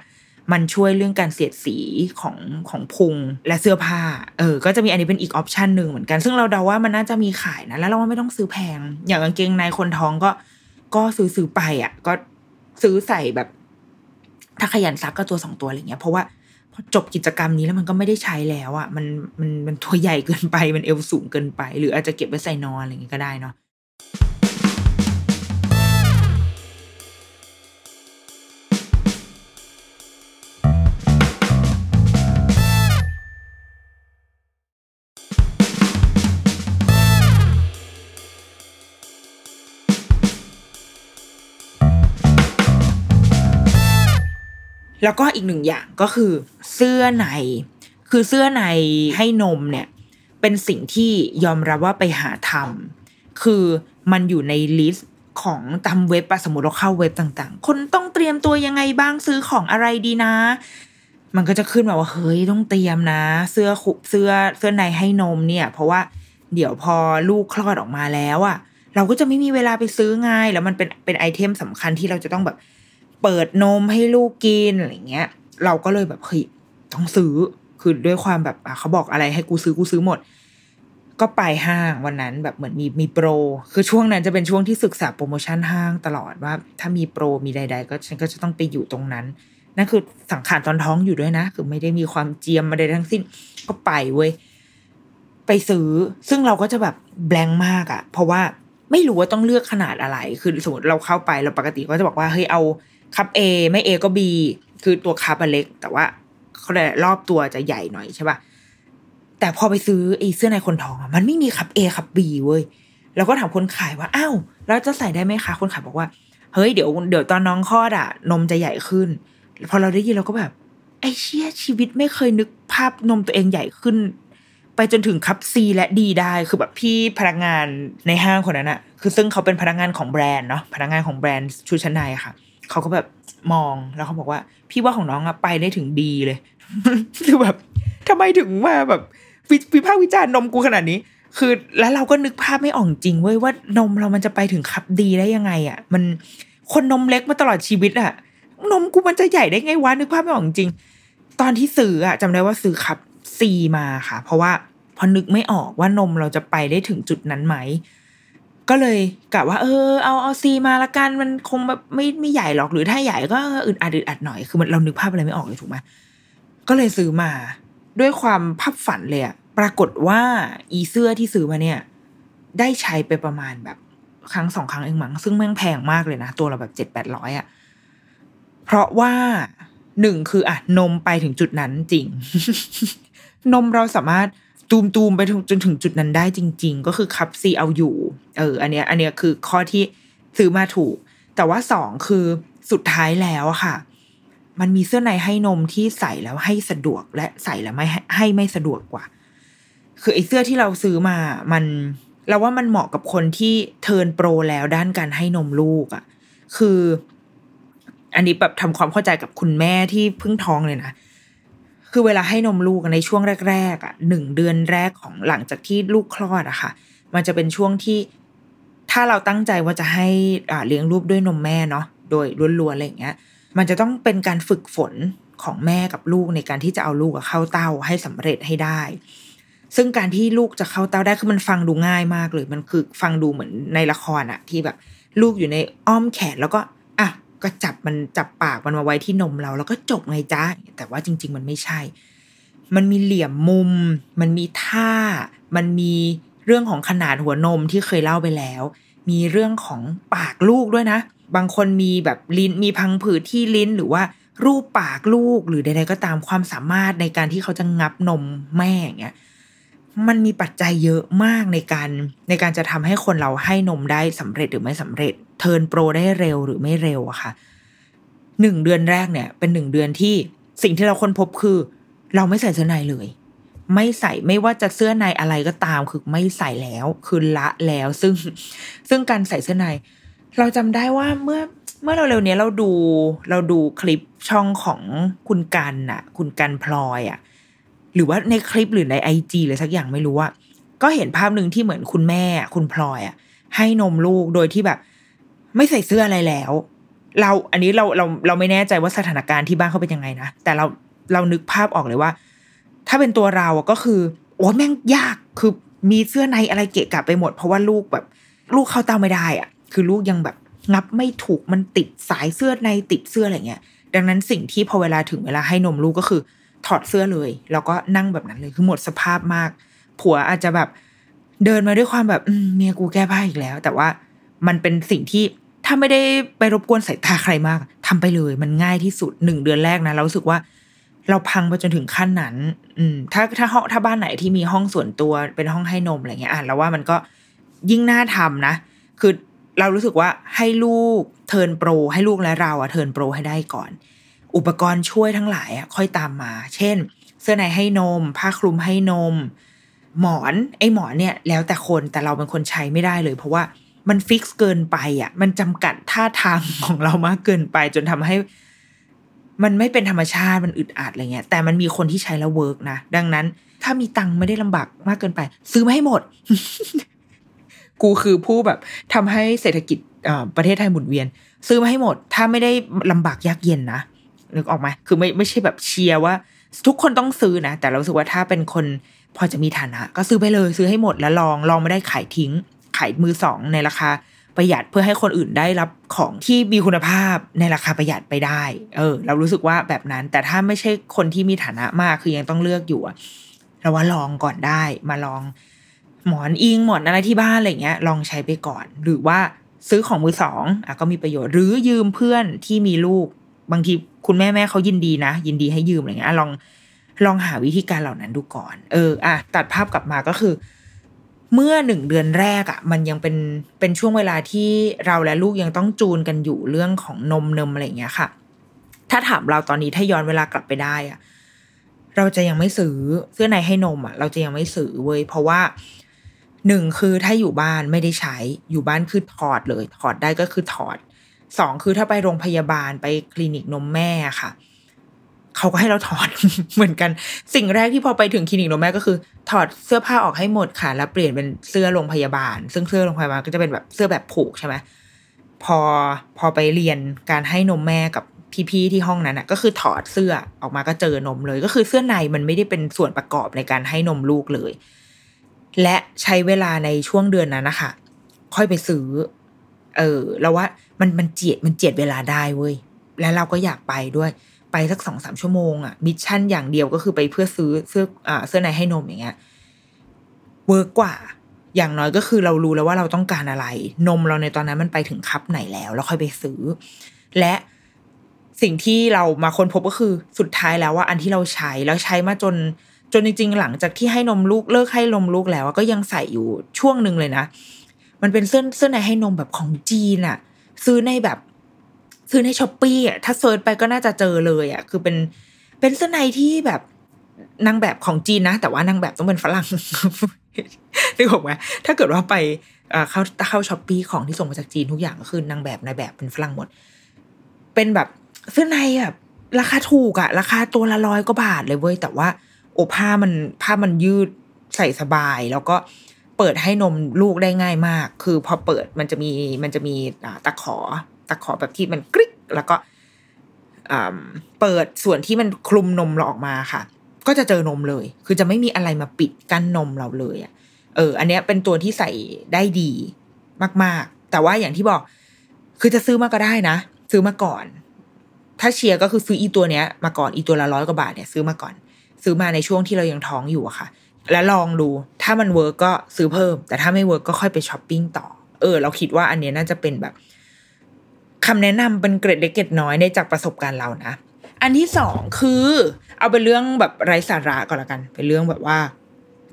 มันช่วยเรื่องการเสียดสีของของพุงและเสื้อผ้า เออ ก็จะมีอันนี้เป็นอีกออปชันหนึ่งเหมือนกัน ซึ่งเราเดาว่ามันน่าจะมีขายนะ แล้วเราว่าไม่ต้องซื้อแพง อย่างกางเกงในคนท้องก็ ก็ซื้อซื้อไปอะ ก็ซื้อใส่แบบ ถ้าขยันซักก็ตัวสองตัวอะไรเงี้ยเพราะว่าพอจบกิจกรรมนี้แล้วมันก็ไม่ได้ใช้แล้วอะมันมันมันตัวใหญ่เกินไปมันเอวสูงเกินไป หรืออาจจะเก็บไว้ใส่นอนอะไรเงี้ยก็ได้เนาะ แล้วก็อีกหนึ่งอย่างก็คือเสื้อใน คือเสื้อในให้นมเนี่ย เป็นสิ่งที่ยอมรับว่าไปหาทำคือมันอยู่ใน list ของตามเว็บอะสมมติเราเข้าเว็บต่างๆ คนต้องเตรียมตัวยังไงบ้างซื้อของอะไรดีนะ มันก็จะขึ้นมาว่าเฮ้ยต้องเตรียมนะ เสื้อคุเสื้อเสื้อในให้นมเนี่ย เพราะว่าเดี๋ยวพอลูกคลอดออกมาแล้วอะเราก็จะไม่มีเวลาไปซื้อไงแล้วมันเป็นเป็น item สำคัญที่เราจะต้องแบบ เปิดนมให้ลูกกินอะไรเงี้ย เราก็เลยแบบเฮ้ยต้องซื้อคือด้วยความแบบเขาบอกอะไรให้กูซื้อกูซื้อหมด ก็ไปห้างวันนั้นแบบเหมือนมีมีโปร คือช่วงนั้นจะเป็นช่วงที่ศึกษาโปรโมชั่นห้างตลอดว่า ถ้ามีโปรมีใด ๆ ก็ฉันก็จะต้องไปอยู่ตรงนั้นนั่นคือสังขารตอนท้องอยู่ด้วยนะ คือไม่ได้มีความเจียมอะไรทั้งสิ้นก็ไปเว้ยไปซื้อ ซึ่งเราก็จะแบบแบงมากอะ่ะเพราะว่าไม่รู้ว่าต้องเลือกขนาดอะไร คือสมมติเราเข้าไปเราปกติก็จะบอกว่าเฮ้ยเอา คัพ A ไม่ A ก็ B คือตัวคัพอันเล็ก แต่ว่าเขาเลยรอบตัวจะใหญ่หน่อยใช่ป่ะแต่พอไปซื้อไอ้เสื้อในคนทองอะมันไม่มีคัพ A คัพ B เว้ยแล้วก็ถามคนขายว่าอ้าวแล้วจะใส่ได้ไหมคะคนขายบอกว่าเฮ้ยเดี๋ยวเดี๋ยวตอนน้องคลอดอะนมจะใหญ่ขึ้น พอเราได้ยินเราก็แบบ ไอ้เชี่ยชีวิตไม่เคยนึกภาพนมตัวเองใหญ่ขึ้น ไปจนถึงคัพ C และ D ได้คือแบบพี่พนักงานในห้างคนนั้นอะคือซึ่งเขาเป็นพนักงานของแบรนด์เนาะพนักงานของแบรนด์ชุดชั้นในค่ะเขาก็แบบมองแล้วเขาบอกว่า พี่ว่าของน้องอะไปได้ถึง D เลยคือแบบทำไมถึงมาแบบวิวิพากษ์วิจารณ์นมกูขนาดนี้ คือแล้วเราก็นึกภาพไม่ออกจริงเว้ยว่านมเรามันจะไปถึง cup D ได้ยังไงอะมันคนนมเล็กมาตลอดชีวิตอะนมกูมันจะใหญ่ได้ไงวะนึกภาพไม่ออกจริง ตอนที่ซื้ออะจำได้ว่าซื้อคับซีมาค่ะ เพราะว่าพอนึกไม่ออกว่านมเราจะไปได้ถึงจุดนั้นไหม ก็เลยกะว่า เออ เอาเอาซีมาละกันมันคงแบบไม่ไม่ใหญ่หรอกหรือถ้าใหญ่ก็อึดอัดอึดอัดหน่อยคือมันเรานึกภาพอะไรไม่ออกเลยถูกไหมก็เลยซื้อมา ด้วยความภาพฝันเลยอะปรากฏว่าอีเสื้อที่ซื้อมาเนี่ย ได้ใช้ไปประมาณแบบครั้งสองครั้งเองมั้งซึ่งแม่งแพงมากเลยนะ ตัวเราแบบเจ็ดแปดร้อยอะเพราะว่าหนึ่งคืออะนมไปถึงจุดนั้นจริง นมเราสามารถ ตูมตูมไปจนถึงจุดนั้นได้จริง ๆ ก็คือคับซีเอาอยู่ เออ อันเนี้ย อันเนี้ยคือข้อที่ซื้อมาถูก แต่ว่าสองคือสุดท้ายแล้วอะค่ะ มันมีเสื้อในให้นมที่ใส่แล้วให้สะดวกและใส่แล้วไม่ให้ไม่สะดวกกว่า คือไอ้เสื้อที่เราซื้อมา มันเราว่ามันเหมาะกับคนที่เทิร์นโปรแล้วด้านการให้นมลูกอะคือ อันนี้แบบทำความเข้าใจกับคุณแม่ที่เพิ่งท้องเลยนะ คือเวลาให้นมลูกในช่วงแรกๆอะหนึ่งเดือนแรกของหลังจากที่ลูกคลอดอะค่ะ มันจะเป็นช่วงที่ ถ้าเราตั้งใจว่าจะให้อ่าเลี้ยงลูกด้วยนมแม่เนาะโดยล้วนๆอะไรอย่างเงี้ย มันจะต้องเป็นการฝึกฝนของแม่กับลูกในการที่จะเอาลูกเข้าเต้าให้สำเร็จให้ได้ ซึ่งการที่ลูกจะเข้าเต้าได้คือมันฟังดูง่ายมากเลย มันคือฟังดูเหมือนในละครอะที่แบบ ลูกอยู่ในอ้อมแขนแล้วก็ ก็จับมันจับปากมันมาไว้ที่นมเรา แล้วก็จบไงจ้าแต่ว่าจริง ๆ มันไม่ใช่ มันมีเหลี่ยมมุม มันมีท่า มันมีเรื่องของขนาดหัวนมที่เคยเล่าไปแล้ว มีเรื่องของปากลูกด้วยนะ บางคนมีแบบลิ้นมีพังผืดที่ลิ้นหรือว่ารูปปากลูกหรือใดๆก็ตามความสามารถในการที่เขาจะงับนมแม่อย่างเงี้ยมันมีปัจจัยเยอะมากในการในการจะทำให้คนเราให้นมได้สำเร็จหรือไม่สำเร็จ เทิร์นโปรได้เร็วหรือไม่เร็วอะค่ะหนึ่งเดือนแรกเนี่ย เป็นหนึ่งเดือนที่สิ่งที่เราค้นพบคือ เราไม่ใส่เสื้อในเลย ไม่ใส่ไม่ว่าจะเสื้อในอะไรก็ตามคือไม่ใส่แล้วคือละแล้วซึ่งซึ่งการใส่เสื้อใน เราจำได้ว่าเมื่อเมื่อเราเร็วนี้เราดูเราดูคลิปช่องของคุณกันน่ะคุณกันพลอยอะหรือว่าในคลิปหรือในไอจีหรือสักอย่างไม่รู้ว่าก็เห็นภาพหนึ่งที่เหมือนคุณแม่คุณพลอยอะให้นมลูกโดยที่แบบ ไม่ใส่เสื้ออะไรแล้ว เราอันนี้เราเราเราไม่แน่ใจว่าสถานการณ์ที่บ้านเขาเป็นยังไงนะ แต่เราเรานึกภาพออกเลยว่า ถ้าเป็นตัวเราก็คือ โอ้แม่งยากคือมีเสื้อในอะไรเกะกะไปหมด เพราะว่าลูกแบบ ลูกเข้าเตาไม่ได้อะคือลูกยังแบบงับไม่ถูกมันติดสายเสื้อในติดเสื้ออะไรเงี้ย ดังนั้นสิ่งที่พอเวลาถึงเวลาให้นมลูกก็คือ ถอดเสื้อเลย แล้วก็นั่งแบบนั้นเลยคือหมดสภาพมาก ผัวอาจจะแบบเดินมาด้วยความแบบเมียกูแก้ผ้าอีกแล้ว แต่ว่ามันเป็นสิ่งที่ ถ้าไม่ได้ไปรบกวนสายตาใครมากทำไปเลย มันง่ายที่สุดหนึ่งเดือนแรกนะเราสึกว่า เราพังไปจนถึงขั้นนั้น อืม ถ้าถ้าห้องถ้าบ้านไหนที่มีห้องส่วนตัวเป็นห้องให้นมอะไรเงี้ยอะเราว่ามันก็ยิ่งน่าทำนะ คือเรารู้สึกว่าให้ลูก turn pro ให้ลูกและเราอะ turn pro ให้ได้ก่อน อุปกรณ์ช่วยทั้งหลายอะค่อยตามมา เช่น เสื้อในให้นม ผ้าคลุมให้นม หมอน ไอ้หมอนเนี่ย แล้วแต่คนแต่เราเป็นคนใช้ไม่ได้เลย เพราะว่า มัน fix เกินไปอะ มันจำกัดท่าทางของเรามากเกินไป จนทำให้ มันไม่เป็นธรรมชาติมันอึดอัดอะไรเงี้ย แต่มันมีคนที่ใช้แล้ว work นะ ดังนั้น ถ้ามีตังค์ไม่ได้ลำบากมากเกินไป ซื้อมาให้หมด กูคือผู้แบบทำให้เศรษฐกิจประเทศไทยหมุนเวียน ซื้อมาให้หมด ถ้าไม่ได้ลำบากยากเย็นนะนึกออกไหมคือไม่ไม่ใช่แบบเชียร์ว่า ทุกคนต้องซื้อนะแต่เราสึกว่าถ้าเป็นคนพอจะมีฐานะ ก็ซื้อไปเลยซื้อให้หมดแล้วลองลองไม่ได้ขายทิ้ง ขายมือสองในราคาประหยัดเพื่อให้คนอื่นได้รับของที่มีคุณภาพในราคาประหยัดไปได้ เออ เรารู้สึกว่าแบบนั้น แต่ถ้าไม่ใช่คนที่มีฐานะมากคือยังต้องเลือกอยู่อะเราว่าลองก่อนได้มาลอง หมอนอิงหมอนอะไรที่บ้านอะไรเงี้ย ลองใช้ไปก่อน หรือว่าซื้อของมือสองอะก็มีประโยชน์หรือยืมเพื่อนที่มีลูก บางทีคุณแม่แม่เขายินดีนะ ยินดีให้ยืมอะไรเงี้ยลองลองหาวิธีการเหล่านั้นดูก่อน เออ อะตัดภาพกลับมาก็คือ เมื่อหนึ่งเดือนแรกอะ่ะ มันยังเป็นเป็นช่วงเวลาที่เราและลูกยังต้องจูนกันอยู่เรื่องของนมเนมอะไรเงี้ยค่ะ ถ้าถามเราตอนนี้ถ้าย้อนเวลากลับไปได้อะ่ะเราจะยังไม่ซื้อเสื้อในให้นมอะ่ะ เราจะยังไม่ซื้อเว้ยเพราะว่าหนึ่งคือถ้าอยู่บ้านไม่ได้ใช้อยู่บ้านคือถอดเลย ถอดได้ก็คือถอดสองคือถ้าไปโรงพยาบาลไปคลินิกนมแม่ค่ะ เขาก็ให้เราถอดเหมือนกัน สิ่งแรกที่พอไปถึงคลินิกนมแม่ก็คือ ถอดเสื้อผ้าออกให้หมดค่ะแล้วเปลี่ยนเป็นเสื้อโรงพยาบาล ซึ่งเสื้อโรงพยาบาลก็จะเป็นแบบเสื้อแบบผูกใช่ไหมพอพอไปเรียนการให้นมแม่กับพี่ๆที่ห้องนั้นอะ ก็คือถอดเสื้อออกมาก็เจอนมเลย ก็คือเสื้อในมันไม่ได้เป็นส่วนประกอบในการให้นมลูกเลย และใช้เวลาในช่วงเดือนนั้นนะคะค่อยไปซื้อ เออ แล้วว่ามันมันเจียดมันเจียดเวลาได้เว้ย แล้วเราก็อยากไปด้วย ไปสักสองสามชั่วโมงอะมิชชั่นอย่างเดียวก็คือไปเพื่อซื้อเสื้ออ่าเสื้อในให้นมอย่างเงี้ยwork กว่า อย่างน้อยก็คือเรารู้แล้วว่าเราต้องการอะไร นมเราในตอนนั้นมันไปถึง cup ไหนแล้ว แล้วค่อยไปซื้อ และสิ่งที่เรามาค้นพบก็คือสุดท้ายแล้วว่าอันที่เราใช้แล้วใช้มาจนจนจริงๆ หลังจากที่ให้นมลูกเลิกให้นมลูกแล้วก็ยังใส่อยู่ช่วงหนึ่งเลยนะ มันเป็นเสื้อเสื้อในให้นมแบบของจีนอะซื้อในแบบ ซื้อในช้อปปี้อะถ้า search ไปก็น่าจะเจอเลยอะคือเป็นเป็นเสื้อในที่แบบนางแบบของจีนนะ แต่ว่านางแบบต้องเป็นฝรั่งนึกออกไหมถ้าเกิดว่าไปเข้าเข้าช้อปปี้ของที่ส่งมาจากจีนทุกอย่างก็คือนางแบบนายแบบเป็นฝรั่งหมด เป็นแบบเสื้อในแบบราคาถูกอะราคาตัวละร้อยกว่าบาทเลยเว้ยแต่ว่า โอผ้ามันผ้ามันยืดใส่สบาย แล้วก็เปิดให้นมลูกได้ง่ายมาก คือพอเปิดมันจะมีมันจะมีตะขอ ตะขอแบบที่มันกริ๊กแล้วก็เปิดส่วนที่มันคลุมนมเราออกมาค่ะ ก็จะเจอนมเลย คือจะไม่มีอะไรมาปิดกั้นนมเราเลยอะเออ อันเนี้ยเป็นตัวที่ใส่ได้ดีมาก ๆ แต่ว่าอย่างที่บอก คือจะซื้อมาก็ได้นะ ซื้อมาก่อน ถ้าเชียร์ก็คือซื้ออีตัวเนี้ย มาก่อนอีตัวละร้อยกว่าบาทเนี่ยซื้อมาก่อน ซื้อมาในช่วงที่เรายังท้องอยู่อะค่ะ แล้วลองดูถ้ามัน work ก็ซื้อเพิ่ม แต่ถ้าไม่ work ก็ค่อยไปช้อปปิ้งต่อ เออ เราคิดว่าอันเนี้ยน่าจะเป็นแบบ คำแนะนำเป็นเกร็ดเล็กเกร็ดน้อยในจากประสบการณ์เรานะ อันที่สองคือ เอาเป็นเรื่องแบบไร้สาระก่อนละกัน เป็นเรื่องแบบว่า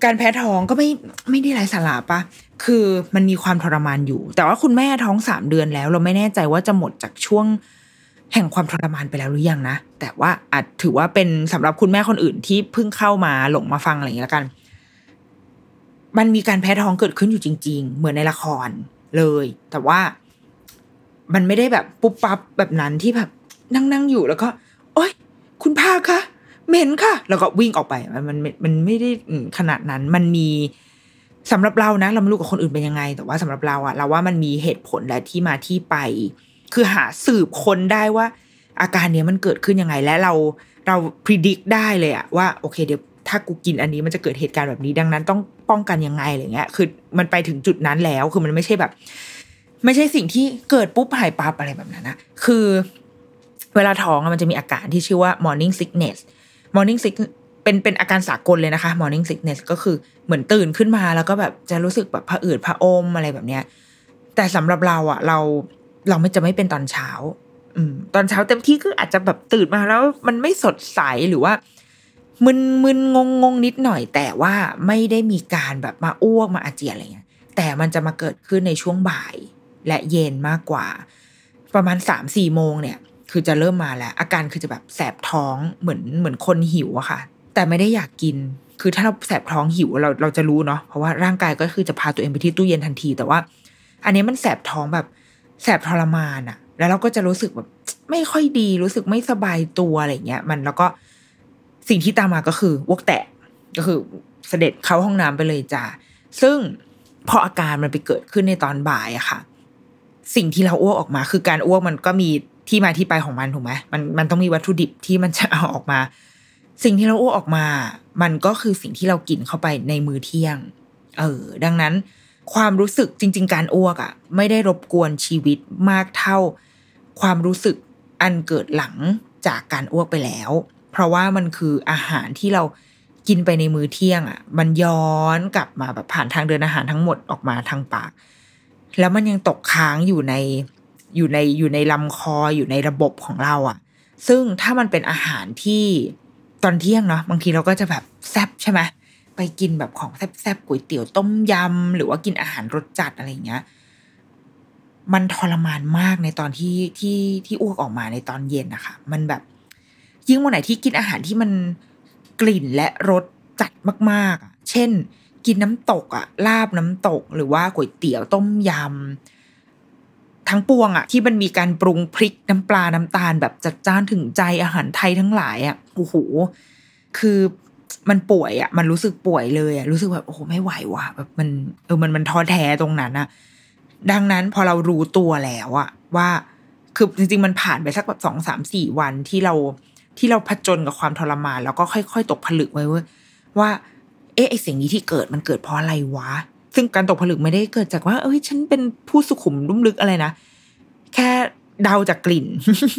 การแพ้ท้องก็ไม่ไม่ได้ไร้สาระปะคือมันมีความทรมานอยู่ แต่ว่าคุณแม่ท้องสามเดือนแล้ว เราไม่แน่ใจว่าจะหมดจากช่วงแห่งความทรมานไปแล้วหรือยังนะ แต่ว่าอาจถือว่าเป็นสำหรับคุณแม่คนอื่นที่เพิ่งเข้ามาหลงมาฟังอะไรอย่างนี้แล้วกัน มันมีการแพ้ท้องเกิดขึ้นอยู่จริง ๆ เหมือนในละครเลย แต่ว่า มันไม่ได้แบบปุ๊บปั๊บแบบนั้นที่แบบนั่งนั่งอยู่แล้วก็โอ๊ย คุณพาคะเหม็นค่ะ แล้วก็วิ่งออกไปมันมันมันไม่ได้ขนาดนั้นมันมีสำหรับเรานะ เราไม่รู้กับคนอื่นเป็นยังไง แต่ว่าสำหรับเราอะเราว่ามันมีเหตุผลและที่มาที่ไป คือหาสืบคนได้ว่า อาการเนี้ยมันเกิดขึ้นยังไงและเราเราพิจิตรได้เลยอะว่าโอเคเดี๋ยวถ้ากูกินอันนี้มันจะเกิดเหตุการณ์แบบนี้ดังนั้นต้องป้องกันยังไงอะไรเงี้ย คือมันไปถึงจุดนั้นแล้วคือมันไม่ใช่แบบ ไม่ใช่สิ่งที่เกิดปุ๊บหายปั๊บอะไรแบบนั้นนะคือ เวลาท้องมันจะมีอาการที่ชื่อว่า morning sickness morning sick เป็นเป็นอาการสากลเลยนะคะ morning sickness ก็คือเหมือนตื่นขึ้นมาแล้วก็แบบจะรู้สึกแบบผะอืดผะอมอะไรแบบเนี้ย แต่สำหรับเราอะ เราเราไม่จะไม่เป็นตอนเช้า อืม ตอนเช้าเต็มที่ก็อาจจะแบบตื่นมาแล้วมันไม่สดใสหรือว่ามึนมึนงงงงนิดหน่อย แต่ว่าไม่ได้มีการแบบมาอ้วกมาอาเจียนอะไรเงี้ยแต่มันจะมาเกิดขึ้นในช่วงบ่าย และเย็นมากกว่า ประมาณสามสี่โมงเนี่ย คือจะเริ่มมาแล้ว อาการคือจะแบบแสบท้องเหมือนเหมือนคนหิวอะค่ะ แต่ไม่ได้อยากกิน คือถ้าเราแสบท้องหิวเราเราจะรู้เนาะเพราะว่าร่างกายก็คือจะพาตัวเองไปที่ตู้เย็นทันที แต่ว่า อันนี้มันแสบท้องแบบแสบทรมานอะแล้วเราก็จะรู้สึกแบบไม่ค่อยดีรู้สึกไม่สบายตัวอะไรเงี้ย มันแล้วก็สิ่งที่ตามมาก็คือวกแตะก็คือเสด็จเข้าห้องน้ำไปเลยจ้าซึ่งพออาการมันไปเกิดขึ้นในตอนบ่ายอะค่ะ สิ่งที่เราอ้วกออกมา คือการอ้วกมันก็มีที่มาที่ไปของมันถูกไหมมันมันต้องมีวัตถุดิบที่มันจะเอาออกมา สิ่งที่เราอ้วกออกมา มันก็คือสิ่งที่เรากินเข้าไปในมื้อเที่ยง เออ ดังนั้น ความรู้สึกจริง ๆ การอ้วกอะไม่ได้รบกวนชีวิตมากเท่า ความรู้สึกอันเกิดหลังจากการอ้วกไปแล้ว เพราะว่ามันคืออาหารที่เรากินไปในมื้อเที่ยงอะ มันย้อนกลับมาแบบผ่านทางเดินอาหารทั้งหมดออกมาทางปาก แล้วมันยังตกค้างอยู่ในอยู่ในอยู่ในลำคออยู่ในระบบของเราอะ่ะ ซึ่งถ้ามันเป็นอาหารที่ตอนเที่ยงเนาะบางทีเราก็จะแบบแซบใช่ไหมไปกินแบบของแซบๆก๋วยเตี๋ยวต้มยำหรือว่ากินอาหารรสจัดอะไรเงี้ย มันทรมานมากในตอนที่ที่ที่อ้วกออกมาในตอนเย็นนะคะ มันแบบ ยิ่งวันไหนที่กินอาหารที่มันกลิ่นและรสจัดมากๆอะ เช่น กินน้ำตกอะลาบน้ำตก หรือว่าก๋วยเตี๋ยวต้มยำทั้งปวงอะที่มันมีการปรุงพริกน้ำปลาน้ำตาล แบบจัดจ้านถึงใจอาหารไทยทั้งหลายอะโอ้โหคือมันป่วยอะมันรู้สึกป่วยเลยอะรู้สึกแบบโอ้โหไม่ไหวว่ะแบบมันเออมันมันท้อแท้ตรงนั้นอะดังนั้นพอเรารู้ตัวแล้วอะว่าคือจริงๆมันผ่านไปสักแบบสองสามสี่วันที่เราที่เราผจญกับความทรมาน แล้วก็ค่อย ๆ ตกผลึกไว้ว้ยว่า เอ๊ะไอเสิ่งนี้ที่เกิดมันเกิดเพราะอะไรวะ ซึ่งการตกผลึกไม่ได้เกิดจากว่า เอ้ย ฉันเป็นผู้สุขุมลุ่มลึกอะไรนะ แค่เดาจากกลิ่น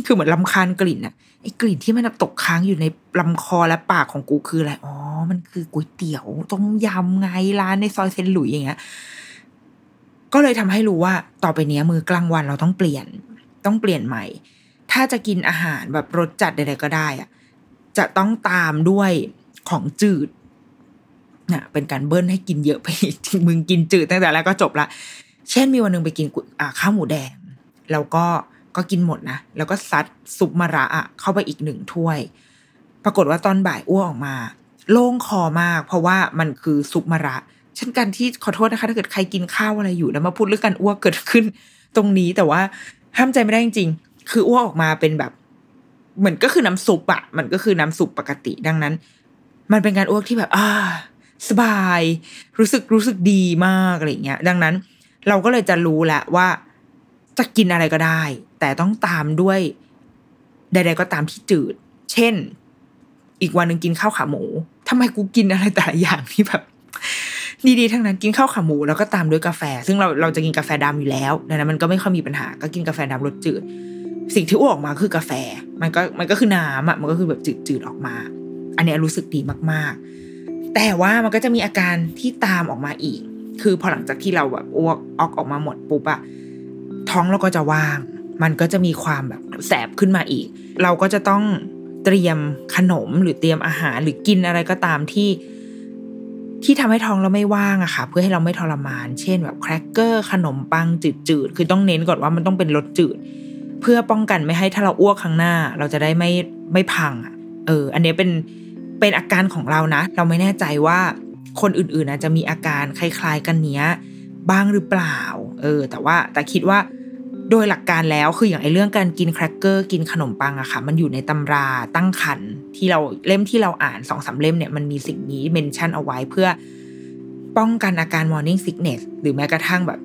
คือเหมือนลำคาญกลิ่นอะไอกลิ่นที่มันตกค้างอยู่ในลำคอและปากของกูคืออะไร อ๋อ มันคือก๋วยเตี๋ยวต้มยำไงร้านในซอยเซนหลุยอย่างเงี้ย ก็เลยทำให้รู้ว่า ต่อไปนี้มือกลางวันเราต้องเปลี่ยน ต้องเปลี่ยนใหม่ ถ้าจะกินอาหารแบบรสจัดใดๆก็ได้อะจะต้องตามด้วยของจืด น่ะเป็นการเบิ้ลให้กินเยอะไปมึงกินจืดตั้งแต่แรกก็จบละ เช่นมีวันหนึ่งไปกินข้าวหมูแดง แล้วก็ก็กินหมดนะ แล้วก็ซัดซุปมะระอะเข้าไปอีกหนึ่งถ้วย ปรากฏว่าตอนบ่ายอ้วกออกมา โล่งคอมาก เพราะว่ามันคือซุปมะระเช่นกันที่ขอโทษนะคะถ้าเกิดใครกินข้าวอะไรอยู่แล้วมาพูดเรื่องการอ้วกเกิดขึ้น ตรงนี้แต่ว่าห้ามใจไม่ได้จริงๆ คืออ้วกออกมาเป็นแบบเหมือนก็คือน้ำซุปอะมันก็คือน้ำซุปปกติดังนั้น มันเป็นการอ้วกที่แบบ อ่า สบาย รู้สึกรู้สึกดีมากอะไรเงี้ย ดังนั้นเราก็เลยจะรู้แหละว่าจะกินอะไรก็ได้ แต่ต้องตามด้วยใดๆก็ตามที่จืด เช่น อีกวันหนึ่งกินข้าวขาหมูทำไมกูกินอะไรแต่ละอย่างที่แบบ ดีๆทั้งนั้นกินข้าวขาหมูแล้วก็ตามด้วยกาแฟ ซึ่งเราเราจะกินกาแฟดำอยู่แล้วดังนั้นมันก็ไม่ค่อยมีปัญหา ก็กินกาแฟดำรสจืด สิ่งที่อ้วกออกมาคือกาแฟ มันก็มันก็คือน้ำอะมันก็คือแบบจืดๆออกมา อันนี้รู้สึกดีมากๆ แต่ว่ามันก็จะมีอาการที่ตามออกมาอีก คือพอหลังจากที่เราแบบอ้วกออกออกมาหมดปุ๊บอะท้องเราก็จะว่าง มันก็จะมีความแบบแสบขึ้นมาอีก เราก็จะต้องเตรียมขนมหรือเตรียมอาหารหรือกินอะไรก็ตามที่ที่ทำให้ท้องเราไม่ว่างอะค่ะ เพื่อให้เราไม่ทรมาน เช่นแบบแครกเกอร์ขนมปังจืดๆ คือต้องเน้นก่อนว่ามันต้องเป็นรสจืด เพื่อป้องกันไม่ให้ถ้าเราอ้วกครั้งหน้า เราจะได้ไม่ไม่พังอะเออ อันนี้เป็น เป็นอาการของเรานะ เราไม่แน่ใจว่าคนอื่นๆอาจจะมีอาการคล้ายๆ กันเนี้ยบ้างหรือเปล่า เออ แต่ว่าแต่คิดว่าโดยหลักการแล้วคืออย่างไอเรื่องการกินแครกเกอร์กินขนมปังอะค่ะ มันอยู่ในตำราตั้งครรภ์ที่เราเล่มที่เราอ่านสองสามเล่มเนี่ยมันมีสิ่งนี้ mention เอาไว้เพื่อป้องกันอาการ morning sickness หรือแม้กระทั่งแบบ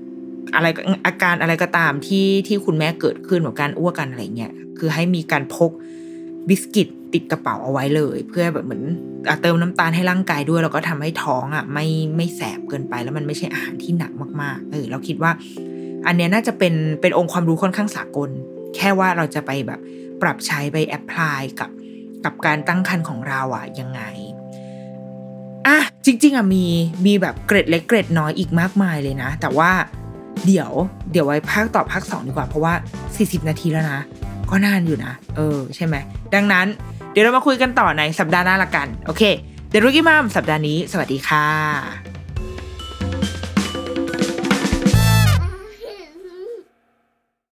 อะไรอาการอะไรก็ตามที่ที่คุณแม่เกิดขึ้นแบบการอ้วกกันอะไรเงี้ยคือให้มีการพก biscuit ติดกระเป๋าเอาไว้เลย เพื่อแบบเหมือนเติมน้ำตาลให้ร่างกายด้วย แล้วก็ทำให้ท้องอะไม่ไม่แสบเกินไป แล้วมันไม่ใช่อาหารที่หนักมากๆเออเราคิดว่า อันเนี้ยน่าจะเป็นเป็นองค์ความรู้ค่อนข้างสากล แค่ว่าเราจะไปแบบปรับใช้ไป apply กับกับการตั้งครรภ์ของเราอะยังไงอะจริง ๆอะมีมีแบบเกร็ดเล็กเกร็ดน้อยอีกมากมายเลยนะ แต่ว่าเดี๋ยวเดี๋ยวไว้ภาคต่อภาคสองดีกว่าเพราะว่า 40 นาทีแล้วนะ ก็นานอยู่นะ เออ ใช่ไหม ดังนั้น เดี๋ยวเรามาคุยกันต่อในสัปดาห์หน้าละกัน โอเค เดรุกี้มามสัปดาห์นี้ สวัสดีค่ะ